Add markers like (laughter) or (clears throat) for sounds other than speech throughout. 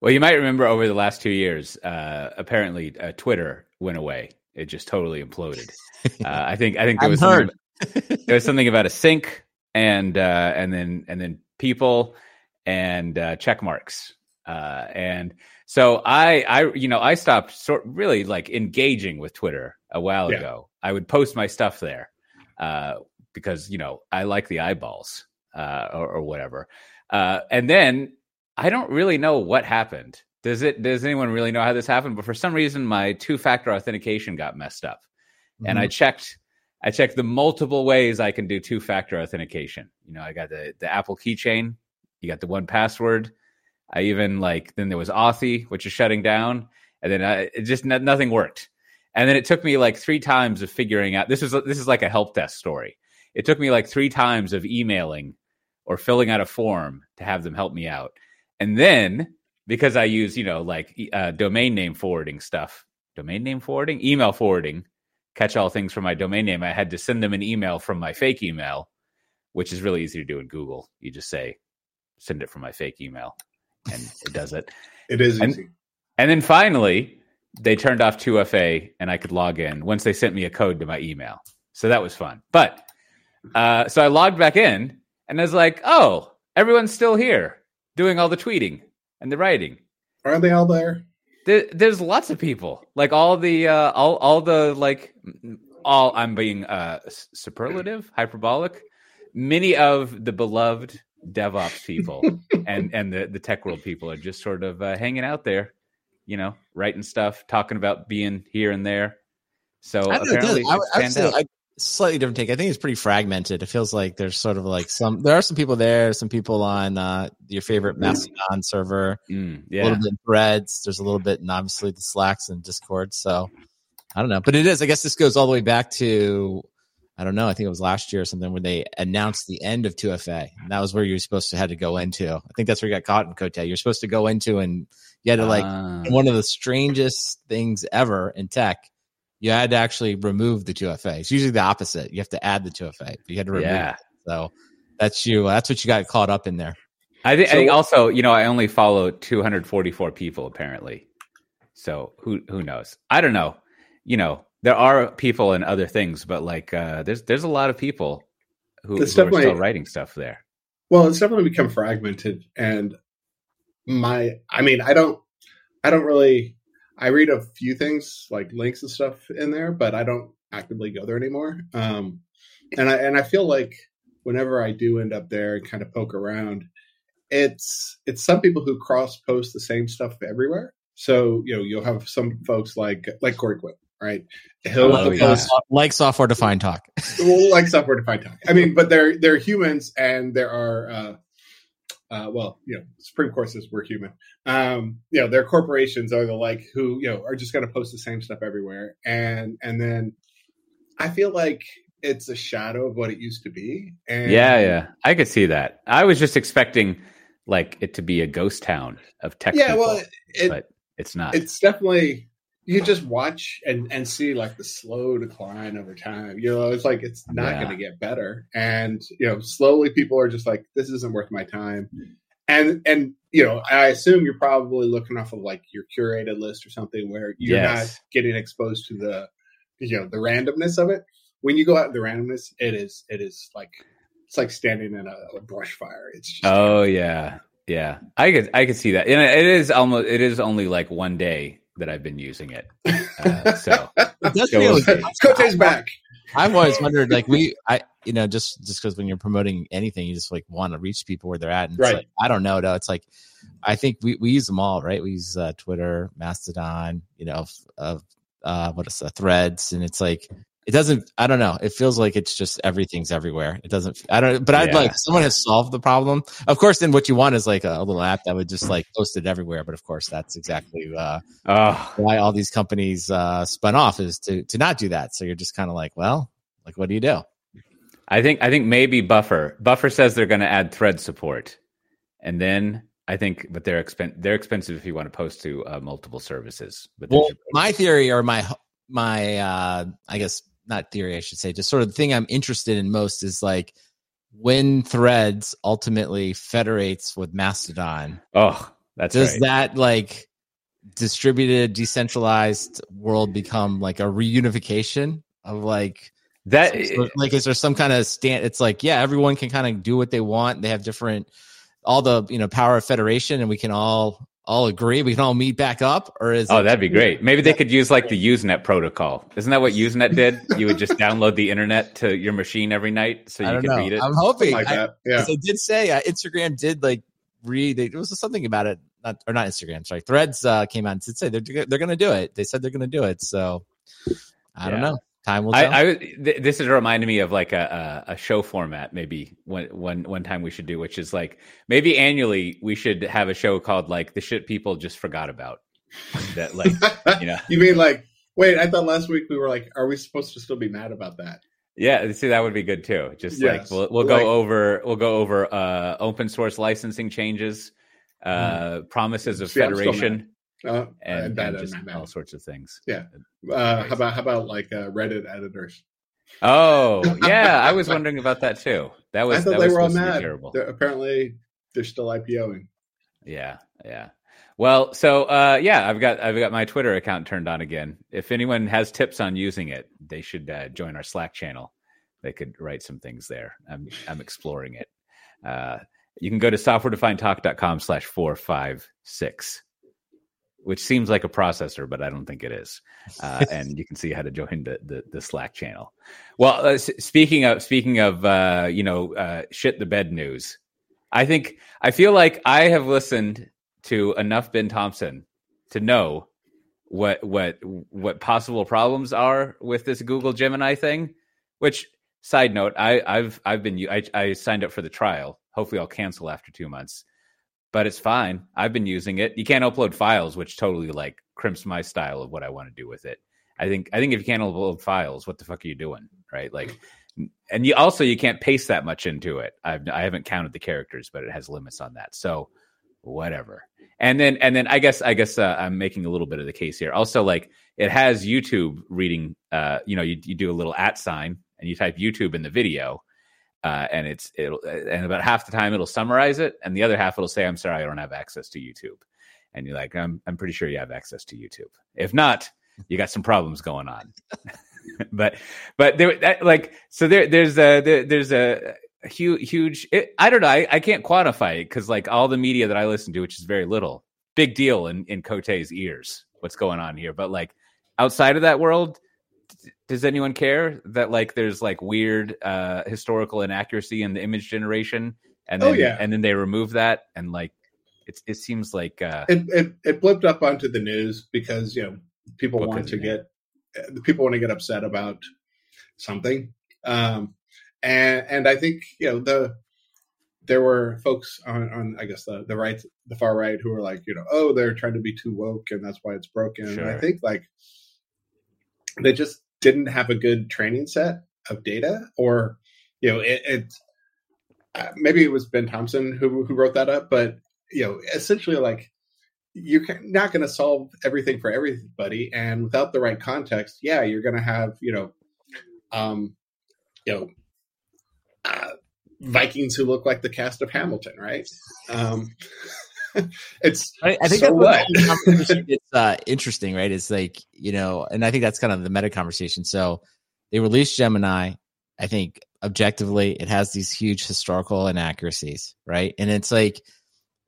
Well, you might remember over the last two years, uh, apparently uh, Twitter went away. It just totally imploded. Uh, I think I think there was something, there was something about a sink and uh, and then and then people and uh, check marks uh, and so I I you know I stopped sort really like engaging with Twitter a while Yeah. ago. I would post my stuff there uh, because you know I like the eyeballs uh, or, or whatever. Uh, and then I don't really know what happened. Does it? Does anyone really know how this happened? But for some reason, my two-factor authentication got messed up, and I mm-hmm. checked. I checked the multiple ways I can do two-factor authentication. You know, I got the the Apple keychain. You got the 1Password. I even like then there was Authy, which is shutting down, and then I, it just no- nothing worked. And then it took me like three times of figuring out. This is this is like a help desk story. It took me like three times of emailing or filling out a form to have them help me out. And then because I use, you know, like uh, domain name forwarding stuff, domain name forwarding, email forwarding, catch all things from my domain name, I had to send them an email from my fake email, which is really easy to do in Google. You just say, send it from my fake email, and it does it. (laughs) It is And- easy. And then finally, they turned off 2FA and I could log in once they sent me a code to my email. So that was fun. But uh, so I logged back in and I was like, oh, everyone's still here doing all the tweeting and the writing. Are they all there? There, there's lots of people, like all the, uh, all, all the, like, all, I'm being uh, superlative, hyperbolic. Many of the beloved DevOps people (laughs) and, and the, the tech world people are just sort of uh, hanging out there, you know, writing stuff, talking about being here and there. So I don't know, apparently, I, would- I would say. I, slightly different take. I think it's pretty fragmented. It feels like there's sort of like some. There are some people there. Some people on uh, your favorite Mastodon server. Mm, A little bit in Threads. There's a little bit in obviously the Slacks and Discord. So I don't know, but it is. I guess this goes all the way back to. I don't know. I think it was last year or something when they announced the end of 2FA. And that was where you were supposed to had to go into. I think that's where you got caught in Cote. You're supposed to go into and you had to like Ah. one of the strangest things ever in tech. You had to actually remove the 2FA. It's usually the opposite. You have to add the 2FA. But you had to remove yeah. it. So that's you. That's what you got caught up in there. I think, I think also, you know, I only follow 244 people apparently. So who who knows? I don't know. You know, there are people and other things, but like uh there's there's a lot of people who, who are still writing stuff there. Well, it's definitely become fragmented, and my, I mean, I don't, I don't really, I read a few things like links and stuff in there, but I don't actively go there anymore. Um, and I and I feel like whenever I do end up there and kind of poke around, it's it's some people who cross post the same stuff everywhere. So you know, you'll have some folks like like Corey Quinn, right? He'll Oh, like, yeah. post like software defined talk. like software defined talk. I mean, but they're they're humans, and there are, uh, uh, well, you know, Supreme Court says we're human. Um, you know, their corporations are the like who you know are just going to post the same stuff everywhere, and and then I feel like it's a shadow of what it used to be. And Yeah, yeah. I could see that. I was just expecting like it to be a ghost town of tech yeah. people, Well, it, but it's not. it's definitely you just watch and and see like the slow decline over time. You know it's like it's not Yeah. going to get better. And you know slowly people are just like this isn't worth my time. And and you know i assume you're probably looking off of like your curated list or something where you're Yes. not getting exposed to the you know the randomness of it. When you go out in the randomness it is it is like it's like standing in a, a brush fire. It's just Oh yeah, yeah. I could I could see that, and it is almost it is only like one day that I've been using it. (laughs) Uh, so It So feel we'll. Cote's back I've always wondered, like we, I, you know, just just because when you're promoting anything, you just like want to reach people where they're at. And it's Right. like, I don't know, though. It's like, I think we, we use them all, right? We use uh, Twitter, Mastodon, you know, f- of uh, what is uh, Threads, and it's like it doesn't. I don't know. It feels like it's just everything's everywhere. It doesn't. I don't. But I'd Yeah. like someone has solved the problem. Of course, then what you want is like a, a little app that would just like post it everywhere. But of course, that's exactly uh, oh why all these companies uh, spun off is to to not do that. So you're just kind of like, well, like what do you do? I think I think maybe Buffer Buffer says they're going to add thread support, and then I think, but they're expen- they're expensive if you want to post to uh, multiple services. But Well, my theory or my my uh I guess not theory, I should say, just sort of the thing I'm interested in most is like when Threads ultimately federates with Mastodon. oh That's Does right. that like distributed, decentralized world become like a reunification of like that so, like is there some kind of stand? It's like yeah, everyone can kind of do what they want. They have different all the you know power of federation, and we can all all agree. We can all meet back up, or is Oh, it- that'd be great. Maybe they could use like the Usenet protocol. Isn't that what Usenet did? You would just download the internet to your machine every night so you don't could know. read it. I'm hoping. like I, that. Yeah. 'cause I did say uh, Instagram did like read. It was something about it, not or not Instagram. Sorry, Threads uh, came out and said say they're they're going to do it. They said they're going to do it. So I don't know. Time will I, tell. I th- this is reminding me of like a, a a show format. Maybe one one one time we should do, which is like maybe annually we should have a show called like the shit people just forgot about. That like you know (laughs) you mean like? Wait, I thought last week we were like, are we supposed to still be mad about that? Yeah, see that would be good too. Just like we'll we'll Like- go over we'll go over uh open source licensing changes, uh promises of See, federation Uh, and, and just all sorts of things. Yeah. Uh, how about how about like uh, Redditors? Oh, (laughs) yeah, I was wondering about that too. That was I thought that they was were all supposed to be mad. terrible. They're, apparently, they're still IPOing. Yeah, yeah. Well, so uh, yeah, I've got I've got my Twitter account turned on again. If anyone has tips on using it, they should uh, join our Slack channel. They could write some things there. I'm I'm exploring it. Uh, you can go to softwaredefinedtalk.com slash four five six, which seems like a processor, but I don't think it is. Uh, (laughs) and you can see how to join the the, the Slack channel. Well, uh, s- speaking of speaking of uh, you know uh, shit the bed news, I think I feel like I have listened to enough Ben Thompson to know what what what possible problems are with this Google Gemini thing. Which side note, I, I've I've been I, I signed up for the trial. Hopefully, I'll cancel after two months, but it's fine. I've been using it. You can't upload files, which totally like crimps my style of what I want to do with it. I think I think if you can't upload files, what the fuck are you doing, right? Like, and you also you can't paste that much into it. I've I haven't counted the characters, but it has limits on that. So whatever. And then and then I guess I guess uh, I'm making a little bit of the case here. Also, like it has YouTube reading. Uh, you know, you, you do a little at sign and you type YouTube in the video, uh, and it's it'll and about half the time it'll summarize it, and the other half it'll say, "I'm sorry, I don't have access to YouTube." And you're like, "I'm I'm pretty sure you have access to YouTube. If not, you got some problems going on." (laughs) but but there that, like so there there's a there, there's a huge huge it, i don't know I, I can't quantify it because like all the media that i listen to which is very little big deal in in cote's ears what's going on here but like outside of that world does anyone care that like there's like weird uh historical inaccuracy in the image generation and Oh, then yeah. and then they remove that and like it's it seems like uh It, it it blipped up onto the news because you know people want to get uh, people want to get upset about something, um, and and I think you know the there were folks on, on I guess the the right the far right who were like you know oh they're trying to be too woke and that's why it's broken. And I think like they just didn't have a good training set of data or you know it, it uh, maybe it was Ben Thompson who who wrote that up, but you know essentially like you're not going to solve everything for everybody and without the right context yeah you're going to have you know um you know uh, vikings who look like the cast of hamilton right? Um (laughs) it's I, I think So that's the (laughs) uh, interesting, right? It's like you know, and I think that's kind of the meta conversation. So they released Gemini. I think objectively, it has these huge historical inaccuracies, right? And it's like,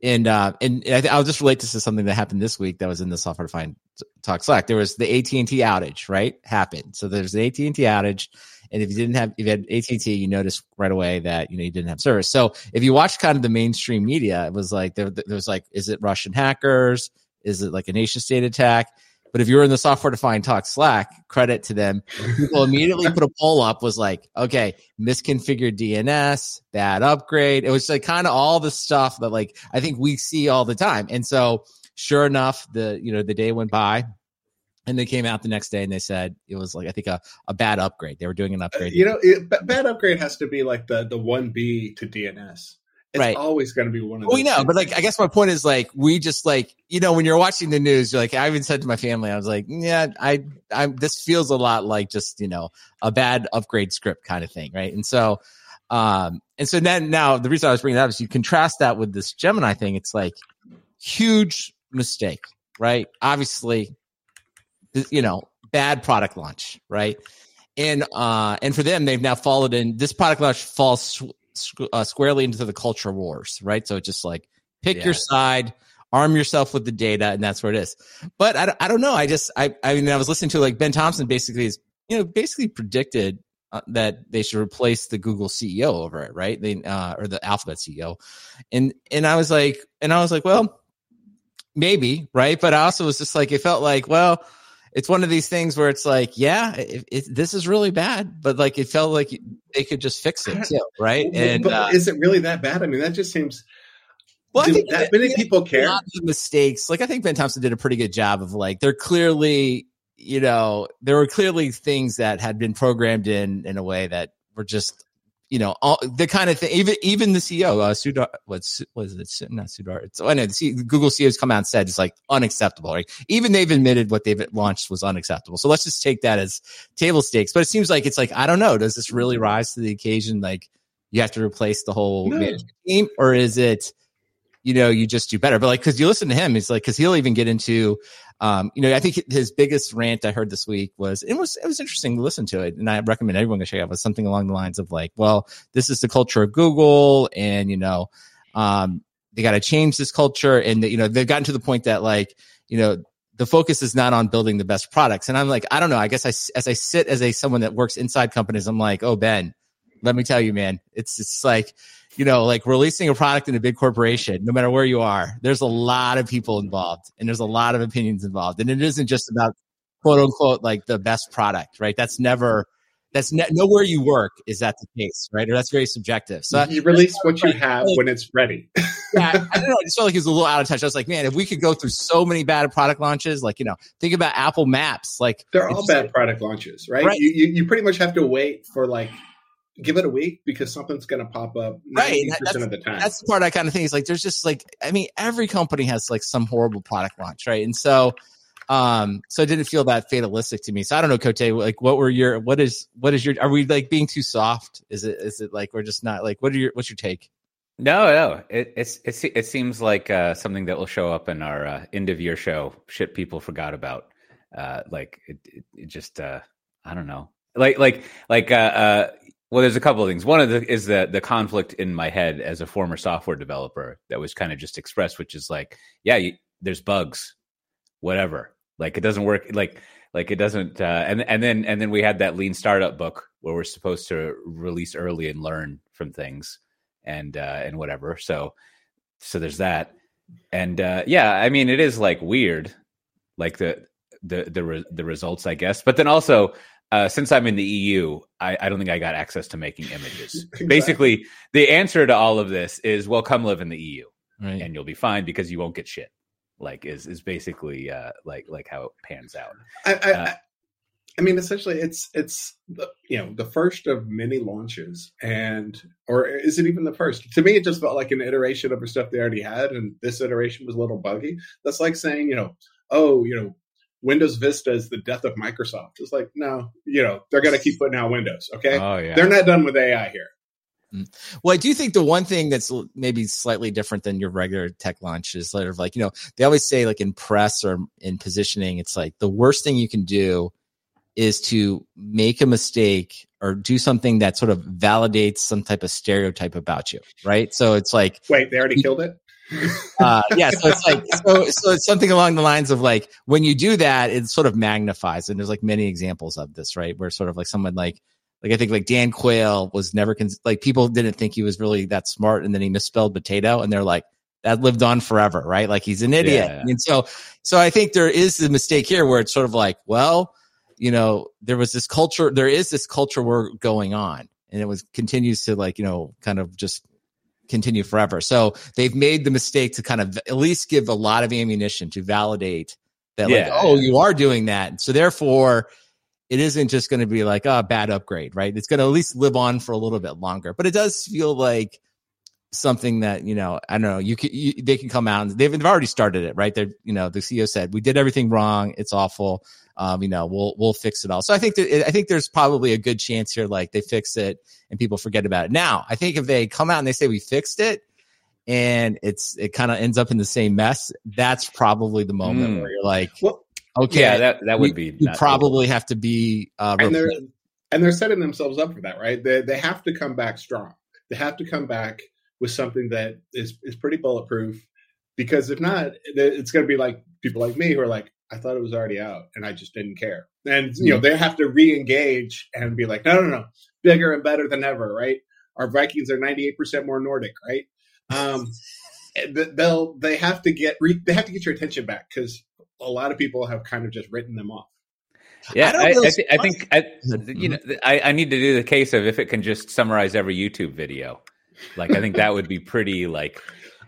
and uh, and I th- I'll just relate this to something that happened this week that was in the software defined talk Slack. There was the AT and T outage, right? Happened. So there's the AT and T outage, and if you didn't have if you had AT and T, you noticed right away that you know you didn't have service. So if you watch kind of the mainstream media, it was like there, there was like, is it Russian hackers? Is it like a nation state attack? But if you were in the software defined talk Slack, credit to them. People (laughs) immediately put a poll up was like, okay, misconfigured DNS, bad upgrade. It was like kind of all the stuff that like I think we see all the time. And so sure enough, the you know, the day went by and they came out the next day and they said it was like I think a, a bad upgrade. They were doing an uh, upgrade. you know it, b- bad upgrade has to be like the the 1b to dns it's Right. always going to be one of Well, we know, things. but like, I guess my point is like, we just like, you know, when you're watching the news, you're like, I even said to my family, I was like, yeah, I, I'm, this feels a lot like just, you know, a bad upgrade script kind of thing. Right. And so, um, and so then now the reason I was bringing that up is you contrast that with this Gemini thing. It's like, huge mistake, right? Obviously, you know, bad product launch, right? And uh, and for them, they've now followed in this product launch falls uh, squarely into the culture wars, right? So it's just like pick yeah. your side, arm yourself with the data, and that's where it is. But I, I don't know. I just I I mean I was listening to like Ben Thompson basically is you know basically predicted uh, that they should replace the Google CEO over it, right? They uh, or the Alphabet CEO, and and I was like, and I was like, well, maybe, right? But I also was just like, it felt like, well, it's one of these things where it's like, yeah, it, it, this is really bad, but like it felt like they could just fix it too, (laughs) right? And uh, is it really that bad? I mean, that just seems. Well, I think that many people care. mistakes. Like I think Ben Thompson did a pretty good job of like they're clearly, you know, there were clearly things that had been programmed in in a way that were just you know, all, the kind of thing. Even even the CEO, uh, Sundar, what's was it? Not Sudar. It's I know the Google CEO has come out and said it's like unacceptable. Right? Even they've admitted what they've launched was unacceptable. So let's just take that as table stakes. But it seems like it's like I don't know. Does this really rise to the occasion? Like you have to replace the whole no. management team, or is it? You know, you just do better. But like, because you listen to him, he's like because he'll even get into um, you know, I think his biggest rant I heard this week was it was it was interesting to listen to it, and I recommend everyone to check out. Was something along the lines of like, well, this is the culture of Google, and you know, um, they got to change this culture, and you know, they've gotten to the point that like, you know, the focus is not on building the best products. And I'm like, I don't know. I guess I as I sit as a someone that works inside companies, I'm like, oh Ben, let me tell you, man, it's it's like you know, like releasing a product in a big corporation, no matter where you are, there's a lot of people involved and there's a lot of opinions involved. And it isn't just about quote unquote like the best product, right? That's never, that's ne- nowhere you work is that the case, right? Or that's very subjective. So you release what you have like, when it's ready. (laughs) yeah, I don't know. I just felt like he was a little out of touch. I was like, man, if we could go through so many bad product launches, like you know, think about Apple Maps. Like they're all bad like, product launches, right? right? You, you you pretty much have to wait for like give it a week because something's going to pop up 90% right. of the time. That's the part I kind of think is like, there's just like, I mean, every company has like some horrible product launch, right? And so, um, so it didn't feel that fatalistic to me. So I don't know, Cote, like what were your, what is, what is your, are we like being too soft? Is it, is it like, we're just not like, what are your, what's your take? No, no, it, it's, it's, it seems like, uh, something that will show up in our, uh, end of year show, shit people forgot about. Uh, like it, it, it just, uh, I don't know, like like like uh, uh well, there's a couple of things. One of the is the the conflict in my head as a former software developer that was kind of just expressed, which is like, yeah, you, there's bugs, whatever. Like it doesn't work. Like like it doesn't. Uh, and and then and then we had that lean startup book where we're supposed to release early and learn from things and uh, and whatever. So so there's that. And uh, yeah, I mean, it is like weird, like the the the re- the results, I guess. But then also uh, since I'm in the EU, I, I, don't think I got access to making images. (laughs) exactly. Basically, the answer to all of this is, well, come live in the EU, right. and you'll be fine because you won't get shit. Like is is basically uh, like like how it pans out. I, I, uh, I mean, essentially, it's it's the, you know the first of many launches, and or is it even the first? To me, it just felt like an iteration of the stuff they already had, and this iteration was a little buggy. That's like saying, you know, oh, you know, Windows Vista is the death of Microsoft. It's like, no, you know, they're going to keep putting out Windows. Okay. Oh, yeah. They're not done with AI here. Mm. Well, I do think the one thing that's maybe slightly different than your regular tech launch is sort of like, you know, they always say like in press or in positioning, it's like the worst thing you can do is to make a mistake or do something that sort of validates some type of stereotype about you. Right. So it's like, wait, they already killed it? Uh, yeah, so it's like so so it's something along the lines of like when you do that, it sort of magnifies, and there's like many examples of this, right? Where sort of like someone like like I think like Dan Quayle was never cons- like people didn't think he was really that smart, and then he misspelled potato, and they're like that lived on forever, right? Like he's an idiot, yeah. and so so I think there is the mistake here where it's sort of like, well, you know, there was this culture, there is this culture war going on, and it was continues to like you know kind of just continue forever. So they've made the mistake to kind of at least give a lot of ammunition to validate that, yeah. like, oh, you are doing that. So therefore, it isn't just going to be like a oh, bad upgrade, right? It's going to at least live on for a little bit longer. But it does feel like something that you know i don't know you can you, they can come out and they've, they've already started it right they're you know the ceo said we did everything wrong it's awful um you know we'll we'll fix it all so i think that i think there's probably a good chance here like they fix it and people forget about it now i think if they come out and they say we fixed it and it's it kind of ends up in the same mess. That's probably the moment Mm. where you're like, Well, okay, Yeah, that that would we- be you not- probably have to be uh, and they're and they're setting themselves up for that, right? They they have to come back strong. They have to come back with something that is is pretty bulletproof. Because if not, it's going to be like people like me who are like, I thought it was already out and I just didn't care. And you know, they have to re-engage and be like, no, no, no, bigger and better than ever, right? Our Vikings are ninety eight percent more Nordic, right? Um, (laughs) they'll they have to get re- they have to get your attention back because a lot of people have kind of just written them off. Yeah, I I, really- I think I, you know I, I need to do the case of if it can just summarize every YouTube video. Like I think that would be pretty like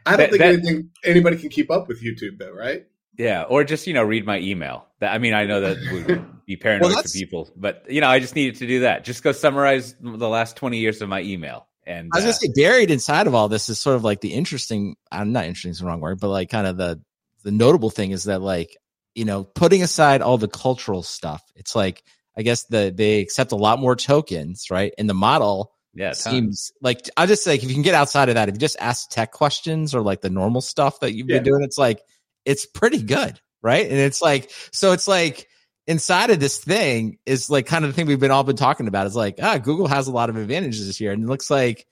I don't That- think that- anything anybody can keep up with YouTube though, right? yeah, or just you know read my email. That I mean I know that would (laughs) be paranoid that's- to people, but you know I just needed to do that. Just go summarize the last twenty years of my email. And I was uh, gonna say buried inside of all this is sort of like the interesting. I'm not interesting is the wrong word, but like kind of the the notable thing is that like you know putting aside all the cultural stuff, it's like I guess the they accept a lot more tokens, right? And the model yeah, seems like I just like if you can get outside of that, if you just ask tech questions or like the normal stuff that you've Yeah. been doing, it's like it's pretty good, right? And it's like so it's like inside of this thing is like kind of the thing we've been all been talking about is like ah Google has a lot of advantages this year, and it looks like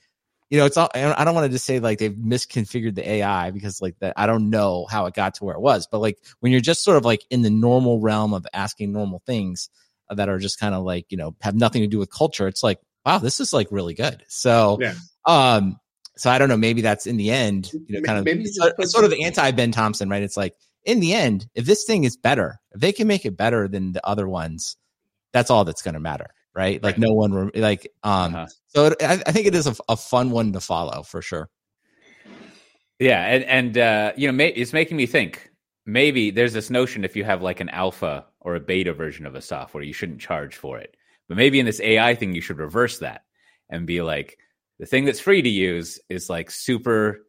you know it's all I don't want to just say like they've misconfigured the AI because like that I don't know how it got to where it was, but like when you're just sort of like in the normal realm of asking normal things that are just kind of like you know have nothing to do with culture, it's like wow this is like really good. So Yeah. um so I don't know maybe that's in the end you know kind of maybe it's, sort- of the anti Ben Thompson right? It's like in the end if this thing is better if they can make it better than the other ones, that's all that's going to matter. Right? Like Right. no one, like, um, Uh-huh. so it, I, I think it is a, a fun one to follow for sure. Yeah, and and uh, you know, may, it's making me think. Maybe there's this notion if you have like an alpha or a beta version of a software, you shouldn't charge for it. But maybe in this AI thing, you should reverse that and be like, the thing that's free to use is like super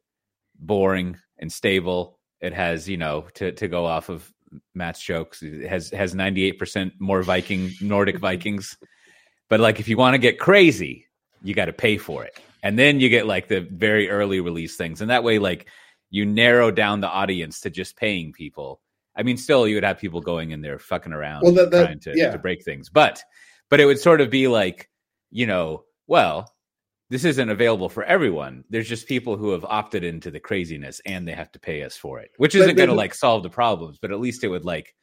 boring and stable. It has, you know, to to go off of Matt's jokes, it has has 98% more Viking Nordic (laughs) Vikings. But like if you want to get crazy, you got to pay for it. And then you get like the very early release things. And that way like you narrow down the audience to just paying people. I mean, still you would have people going in there fucking around Well, that- that- trying to, yeah. to break things. But but it would sort of be like, you know, well, this isn't available for everyone. There's just people who have opted into the craziness and they have to pay us for it, which isn't going to like solve the problems, but at least it would like,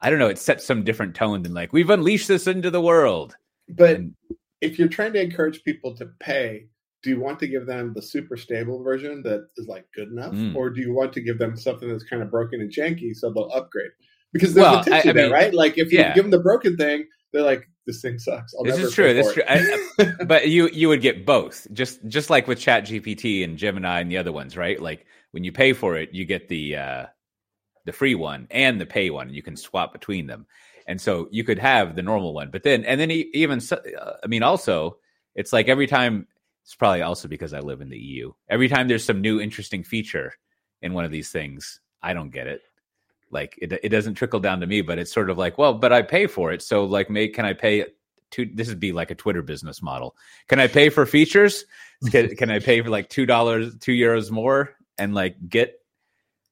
I don't know, it sets some different tone than like, we've unleashed this into the world. But And- if you're trying to encourage people to pay, do you want to give them the super stable version that is like good enough, Mm. or do you want to give them something that's kind of broken and janky so they'll upgrade? Because there's Well, a tension I- I there, mean, right? Like if you yeah. give them the broken thing, they're like, "This thing sucks." I'll This is true. This is it." (laughs) but you you would get both just just like with chat gpt and gemini and the other ones right like when you pay for it you get the uh the free one and the pay one and you can swap between them and so you could have the normal one but then and then even uh, i mean also it's like every time it's probably also because i live in the eu every time there's some new interesting feature in one of these things i don't get it like it, it doesn't trickle down to me but it's sort of like well but i pay for it. So like may can i pay two this would be like a twitter business model. Can i pay for features? (laughs) Can, can i pay for like two dollars two euros more and like get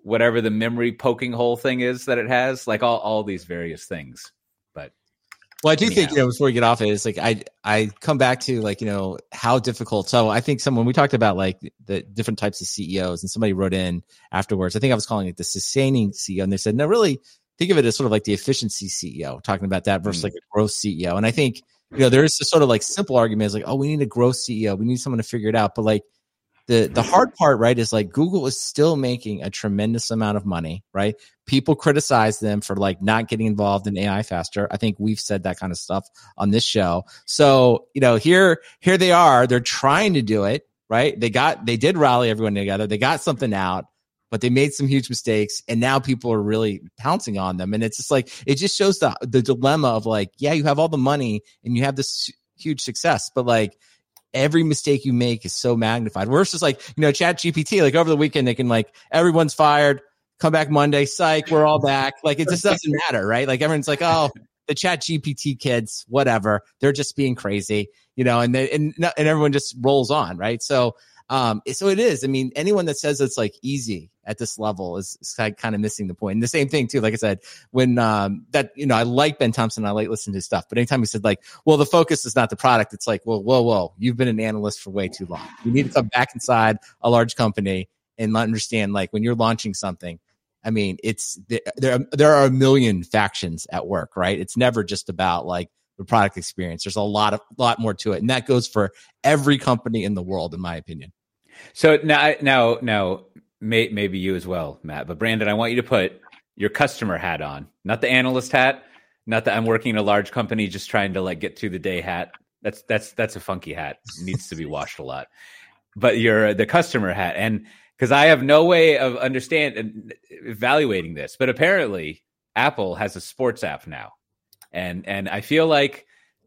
whatever the memory poking hole thing is that it has? Like all, all these various things Well, I do think you know before we get off it, it's like I I come back to like you know how difficult. So I think someone we talked about like the different types of CEOs, and somebody wrote in afterwards. I think I was calling it the sustaining CEO, and they said no, really think of it as sort of like the efficiency CEO, talking about that versus Mm. like a growth CEO. And I think you know there is this sort of like simple argument is like oh we need a growth CEO, we need someone to figure it out, but like the the mm-hmm. hard part right is like google is still making a tremendous amount of money right? People criticize them for like not getting involved in ai faster. I think we've said that kind of stuff on this show. So you know here here they are. They're trying to do it right? They got they did rally everyone together. They got something out but they made some huge mistakes and now people are really pouncing on them. And it's just like it just shows the the dilemma of like yeah you have all the money and you have this huge success but like every mistake you make is so magnified. Versus like, you know, chat GPT, like over the weekend, they can like, everyone's fired, come back Monday, psych, we're all back. Like it just doesn't matter, right? Like everyone's like, oh, the chat GPT kids, whatever, they're just being crazy, you know, and they, and, and everyone just rolls on, right? So, Um, so it is. I mean, anyone that says it's like easy at this level is, is kind of missing the point. And the same thing too, like I said, when um that you know, I like Ben Thompson, I like listening to his stuff, but anytime he said like, well, the focus is not the product, it's like, well, whoa, whoa, you've been an analyst for way too long. You need to come back inside a large company and understand like when you're launching something. I mean, it's there. There are a million factions at work, right? It's never just about like the product experience. There's a lot of lot more to it, and that goes for every company in the world, in my opinion. So now, now, now, may, maybe you as well, Matt. But Brandon, I want you to put your customer hat on, not the analyst hat, not that I'm working in a large company just trying to like get through the day hat. That's that's that's a funky hat. It needs to be washed a lot. But you're the customer hat, and because I have no way of understand evaluating this, but apparently Apple has a sports app now, and and I feel like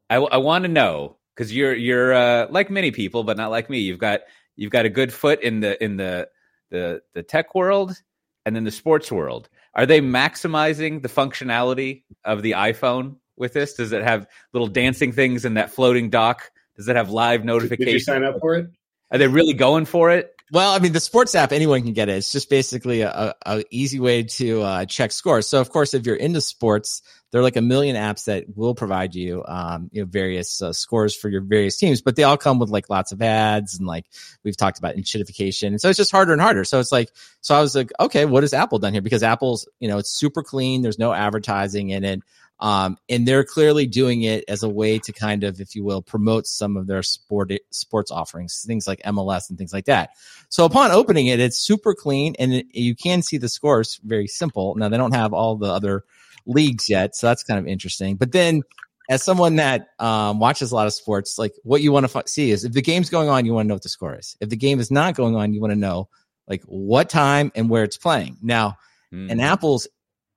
I, I want to know because you're you're uh, like many people, but not like me. You've got you've got a good foot in the in the the the tech world and then the sports world. Are they maximizing the functionality of the iPhone with this? Does it have little dancing things in that floating dock? Does it have live notifications? Did you sign up for it? Are they really going for it? Well, I mean, the sports app, anyone can get it. It's just basically a, a easy way to uh, check scores. So, of course, if you're into sports, there are like a million apps that will provide you, um, you know, various uh, scores for your various teams, but they all come with like lots of ads and like we've talked about enshittification. And so it's just harder and harder. So it's like, so I was like, okay, what has Apple done here? Because Apple's, you know, it's super clean. There's no advertising in it. Um, and they're clearly doing it as a way to kind of, if you will, promote some of their sport sports offerings, things like MLS and things like that. So upon opening it, it's super clean and it, you can see the scores very simple. Now they don't have all the other leagues yet, so that's kind of interesting. But then, as someone that um, watches a lot of sports, like what you want to f- see is if the game's going on, you want to know what the score is. If the game is not going on, you want to know like what time and where it's playing. Now, mm. and Apple's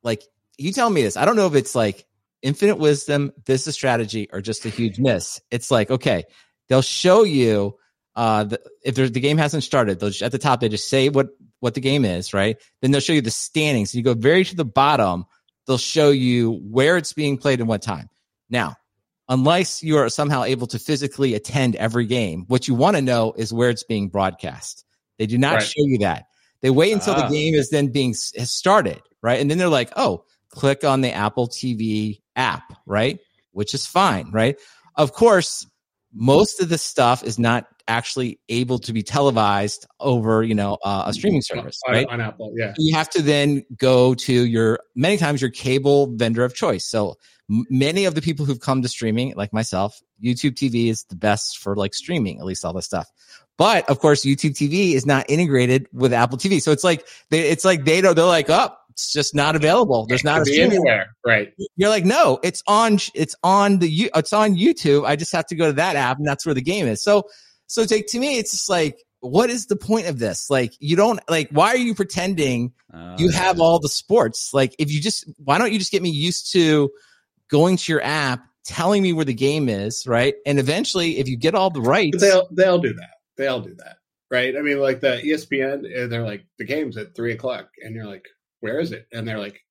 like you tell me this. I don't know if it's like infinite wisdom, This is strategy, or just a huge miss. It's like, okay, they'll show you uh, the, if the game hasn't started, they'll just, at the top they just say what what the game is, right? Then they'll show you the standings. You go very to the bottom, they'll show you where it's being played and what time. Now, unless you are somehow able to physically attend every game, what you want to know is where it's being broadcast. They do not right. show you that. They wait until the ah. game is then being has started, right? And then they're like, "Oh, click on the Apple TV app, right? Which is fine, right? Of course, most of the stuff is not actually able to be televised over, you know, uh, a streaming service, right? On Apple, yeah. You have to then go to your many times your cable vendor of choice. So m- many of the people who've come to streaming, like myself, YouTube TV is the best for like streaming, at least all this stuff. But of course, YouTube TV is not integrated with Apple TV. So it's like they, it's like they don't. They're like, oh, it's just not available. There's not a anywhere, right? You're like, no, it's on. It's on the. It's on YouTube. I just have to go to that app, and that's where the game is. So, so take to me, it's just like, what is the point of this? Like, you don't like. Why are you pretending uh, you have all the sports? Like, if you just, why don't you just get me used to going to your app, telling me where the game is, right? And eventually, if you get all the rights, they'll they'll do that They'll do that, right? I mean, like the ESPN, eh, they're like the game's at three o'clock, and you're like, where is it? And they're like,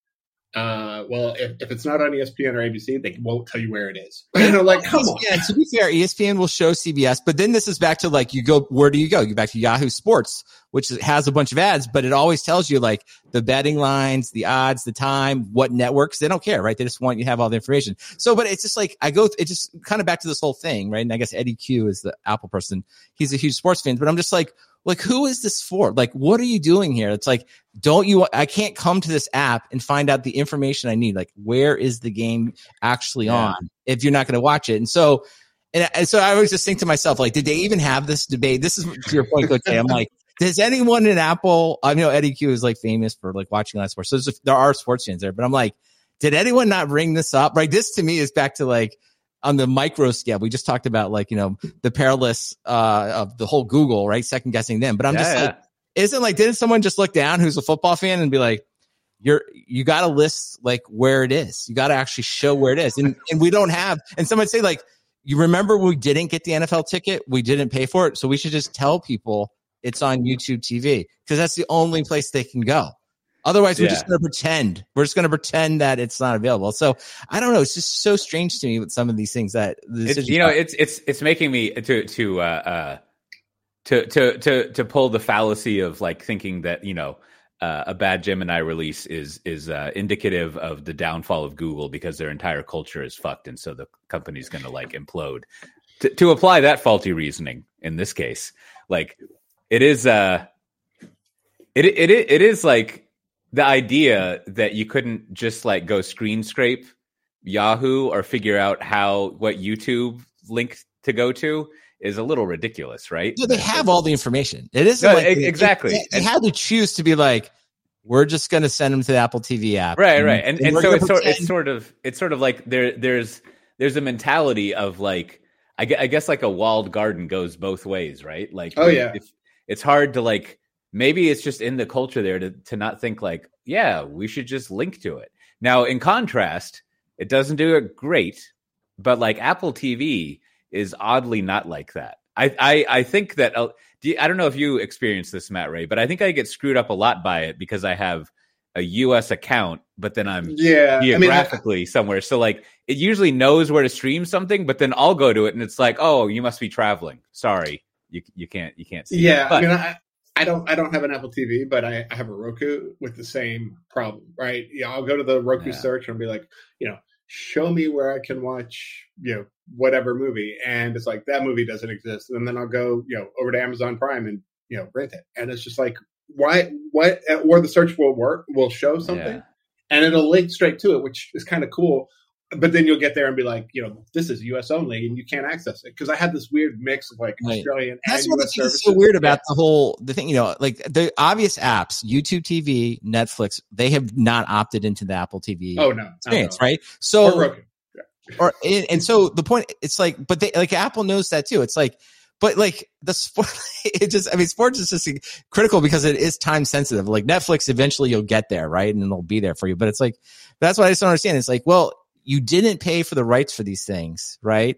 uh, well, if, if it's not on ESPN or ABC, they won't tell you where it is. (laughs) And they're like, come on. Yeah, to be fair, ESPN will show CBS, but then this is back to like, you go, where do you go? You go back to Yahoo Sports, which has a bunch of ads, but it always tells you like the betting lines, the odds, the time, what networks. They don't care, right? They just want you to have all the information. So, but it's just like, I go, it's just kind of back to this whole thing, right? And I guess Eddy Cue is the Apple person. He's a huge sports fan, but I'm just like, like, who is this for? Like, what are you doing here? It's like, don't you, I can't come to this app and find out the information I need. Like, where is the game actually yeah. on if you're not going to watch it? And so, and, and, so I always just think to myself, like, did they even have this debate? This is to your point, Coach. I'm like, does anyone in Apple, I know eddy cue is like famous for like watching a lot of sports. So there are sports fans there, but I'm like, did anyone not bring this up? Right. This to me is back to like, on the micro scale, we just talked about like, you know, the perilous uh of the whole Google, right? Second guessing them. But I'm yeah, just yeah. like, isn't like, didn't someone just look down who's a football fan and be like, you're you got to list like where it is. You got to actually show where it is. And and we don't have and someone say like you remember we didn't get the NFL ticket, we didn't pay for it, so we should just tell people it's on YouTube TV because that's the only place they can go. Otherwise, we're yeah. just going to pretend. We're just going to pretend that it's not available. So I don't know. It's just so strange to me with some of these things that you know, it's it's it's making me to to uh, uh to to to to pull the fallacy of like thinking that you know uh, a bad Gemini release is is uh, indicative of the downfall of Google because their entire culture is fucked, and so the company's going to like implode. To, to apply that faulty reasoning in this case, like it is, uh, it it it is like the idea that you couldn't just like go screen scrape Yahoo or figure out how what YouTube link to go to is a little ridiculous, right? Yeah, they have all the information. It isn't No, like exactly. They, they had to choose to be like, we're just going to send them to the Apple TV app, right right and, and we're so it's sort, it's sort of it's sort of like there there's there's a mentality of like I, I guess like a walled garden goes both ways right like Oh, yeah. if, it's hard to like maybe it's just in the culture there to, to not think like yeah we should just link to it now in contrast it doesn't do it great but like apple tv is oddly not like that i i, I think that uh, do you- i don't know if you experienced this matt ray but i think i get screwed up a lot by it because i have a us account but then i'm Yeah, I mean, I- geographically somewhere. So like it usually knows where to stream something, but then I'll go to it and it's like, oh, you must be traveling. Sorry, you you can't you can't see. yeah. I mean, I, I don't I don't have an Apple TV, but I, I have a Roku with the same problem, right? Yeah, I'll go to the Roku Yeah. search and be like, you know, show me where I can watch, you know, whatever movie, and it's like that movie doesn't exist, and then I'll go, you know, over to Amazon Prime and you know rent it, and it's just like, why, what, or the search will work, will show something, yeah. and it'll link straight to it, which is kind of cool. But then you'll get there and be like, you know, this is US only, and you can't access it because I had this weird mix of like Right. Australian That's and what the US thing is services. so weird about the whole the thing. You know, like the obvious apps, YouTube TV, Netflix, they have not opted into the Apple TV Oh no, not at experience, all. right? Or So or and, and so the point it's like but they like apple knows that too it's like but like the sport (laughs) it just i mean sports is just critical because it is time sensitive like netflix eventually you'll get there right and it'll be there for you but it's like that's what i just don't understand it's like well you didn't pay for the rights for these things right?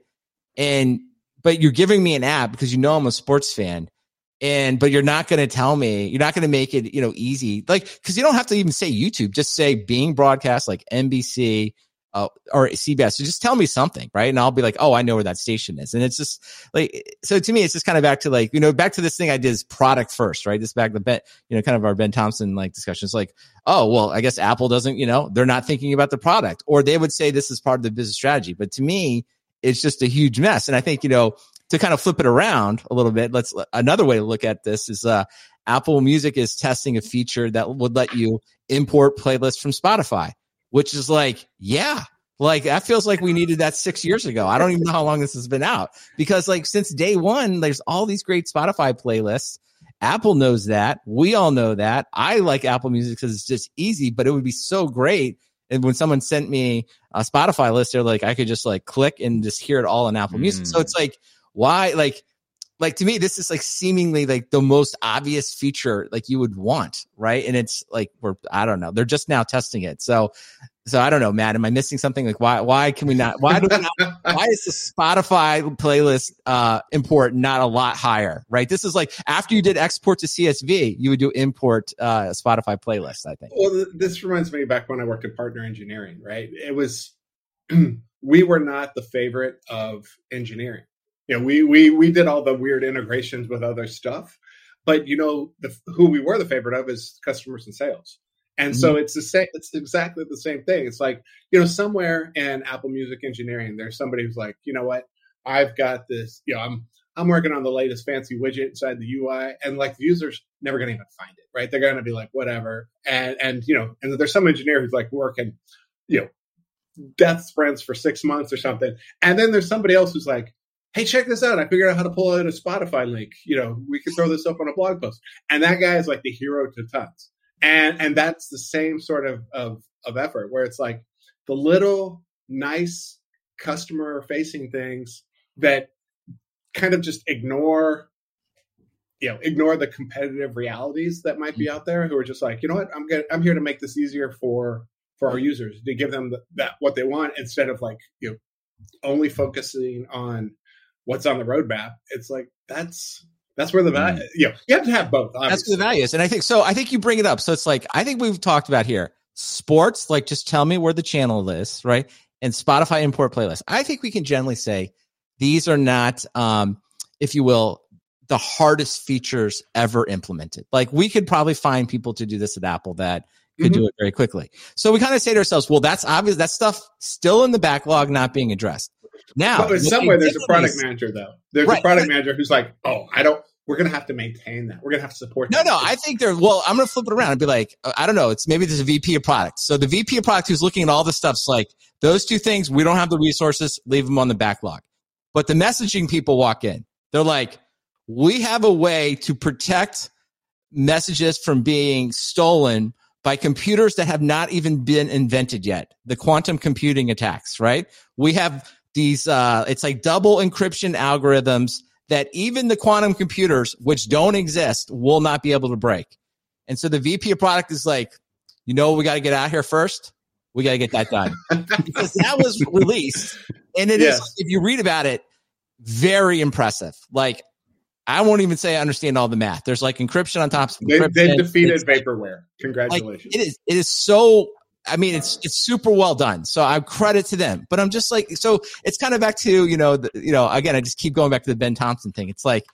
And but you're giving me an app because you know i'm a sports fan. And but you're not going to tell me you're not going to make it you know easy. Like because you don't have to even say youtube just say being broadcast like nbc uh, or CBS. So just tell me something, right? And I'll be like, oh, I know where that station is. And it's just like, so to me, it's just kind of back to like, you know, back to this thing I did is product first, right? This back the Ben, you know, kind of our Ben Thompson like discussion. It's like, oh, well, I guess Apple doesn't, you know, they're not thinking about the product or they would say this is part of the business strategy. But to me, it's just a huge mess. And I think, you know, to kind of flip it around a little bit, let's another way to look at this is, uh, Apple Music is testing a feature that would let you import playlists from Spotify which is like, yeah, like that feels like we needed that six years ago. I don't even know how long this has been out because like since day one, there's all these great Spotify playlists. Apple knows that. We all know that. I like Apple Music because it's just easy, but it would be so great. And when someone sent me a Spotify list, they're like, I could just like click and just hear it all in Apple Music. So Mm. it's like, why, like, like to me, this is like seemingly like the most obvious feature like you would want, right? And it's like we're I don't know, they're just now testing it. So so I don't know, Matt. Am I missing something? Like why why can we not why do we not (laughs) why is the Spotify playlist uh import not a lot higher? Right? This is like after you did export to CSV, you would do import uh Spotify playlist, I think. Well, this reminds me back when I worked in partner engineering, right? It was (clears throat) we were not the favorite of engineering. You know, we we we did all the weird integrations with other stuff, but you know, the, who we were the favorite of is customers and sales. And so mm-hmm. it's the same. It's exactly the same thing. It's like you know, somewhere in Apple Music engineering, there's somebody who's like, you know what, I've got this. You know, I'm I'm working on the latest fancy widget inside the UI, and like the user's never going to even find it, right? They're going to be like, whatever, and and you know, and there's some engineer who's like working, you know, death sprints for six months or something, and then there's somebody else who's like, hey, check this out, I figured out how to pull out a Spotify link. You know, we could throw this up on a blog post, and that guy is like the hero to tons, and and that's the same sort of of of effort where it's like the little nice customer facing things that kind of just ignore you know ignore the competitive realities that might be mm-hmm. out there who are just like you know what? I'm going i'm here to make this easier for for our users to give them the, that what they want instead of like you know only focusing on what's on the roadmap it's like that's that's where the value you know you have to have both That's where the value is. And I think so. I think you bring it up. So it's like, I think we've talked about here sports, like just tell me where the channel is, right? And Spotify import playlist. I think we can generally say these are not, um, if you will, the hardest features ever implemented. Like we could probably find people to do this at Apple that could mm-hmm. do it very quickly. So we kind of say to ourselves, well, that's obvious. That stuff still in the backlog, not being addressed. Now, but in some way, there's a product manager though. There's right, a product manager who's like, oh, I don't. We're gonna have to maintain that. We're gonna have to support. No, that. no. I think they're. Well, I'm gonna flip it around and be like, uh, I don't know. It's maybe there's a VP of product. So the VP of product who's looking at all the stuff's like those two things. We don't have the resources. Leave them on the backlog. But the messaging people walk in. They're like, we have a way to protect messages from being stolen by computers that have not even been invented yet. The quantum computing attacks, right? We have these, uh, it's like double encryption algorithms that even the quantum computers, which don't exist, will not be able to break. And so the VP of product is like, you know, we got to get out here first. We got to get that done (laughs) because that was released. And it is, if you read about it, very impressive. Like I won't even say I understand all the math. There's like encryption on top of encryption. They, defeated it's, vaporware. Congratulations. Like, it is it is so I mean, it's it's super well done. So I credit to them. But I'm just like, so it's kind of back to you know, the, you know, again, I just keep going back to the Ben Thompson thing. It's like,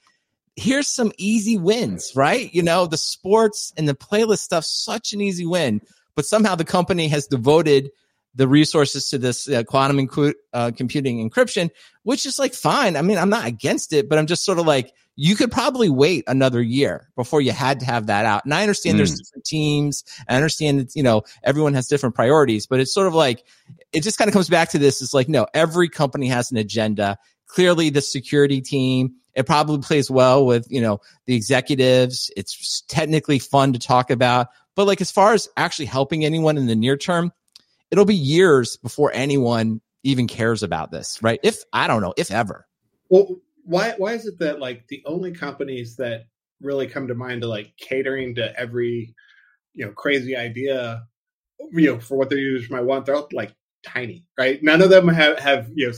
here's some easy wins, right? You know, the sports and the playlist stuff, such an easy win. But somehow the company has devoted the resources to this uh, quantum incu- uh, computing encryption, which is like fine. I mean, I'm not against it, but I'm just sort of like, you could probably wait another year before you had to have that out. And I understand mm. there's different teams. I understand that, you know, everyone has different priorities, but it's sort of like, it just kind of comes back to this. It's like, no, every company has an agenda. Clearly the security team, it probably plays well with, you know, the executives. It's technically fun to talk about, but like as far as actually helping anyone in the near term, it'll be years before anyone even cares about this, right? If I don't know, if ever. Well, why why is it that like the only companies that really come to mind to like catering to every you know crazy idea you know for what their users might want they're all like tiny right none of them have have you know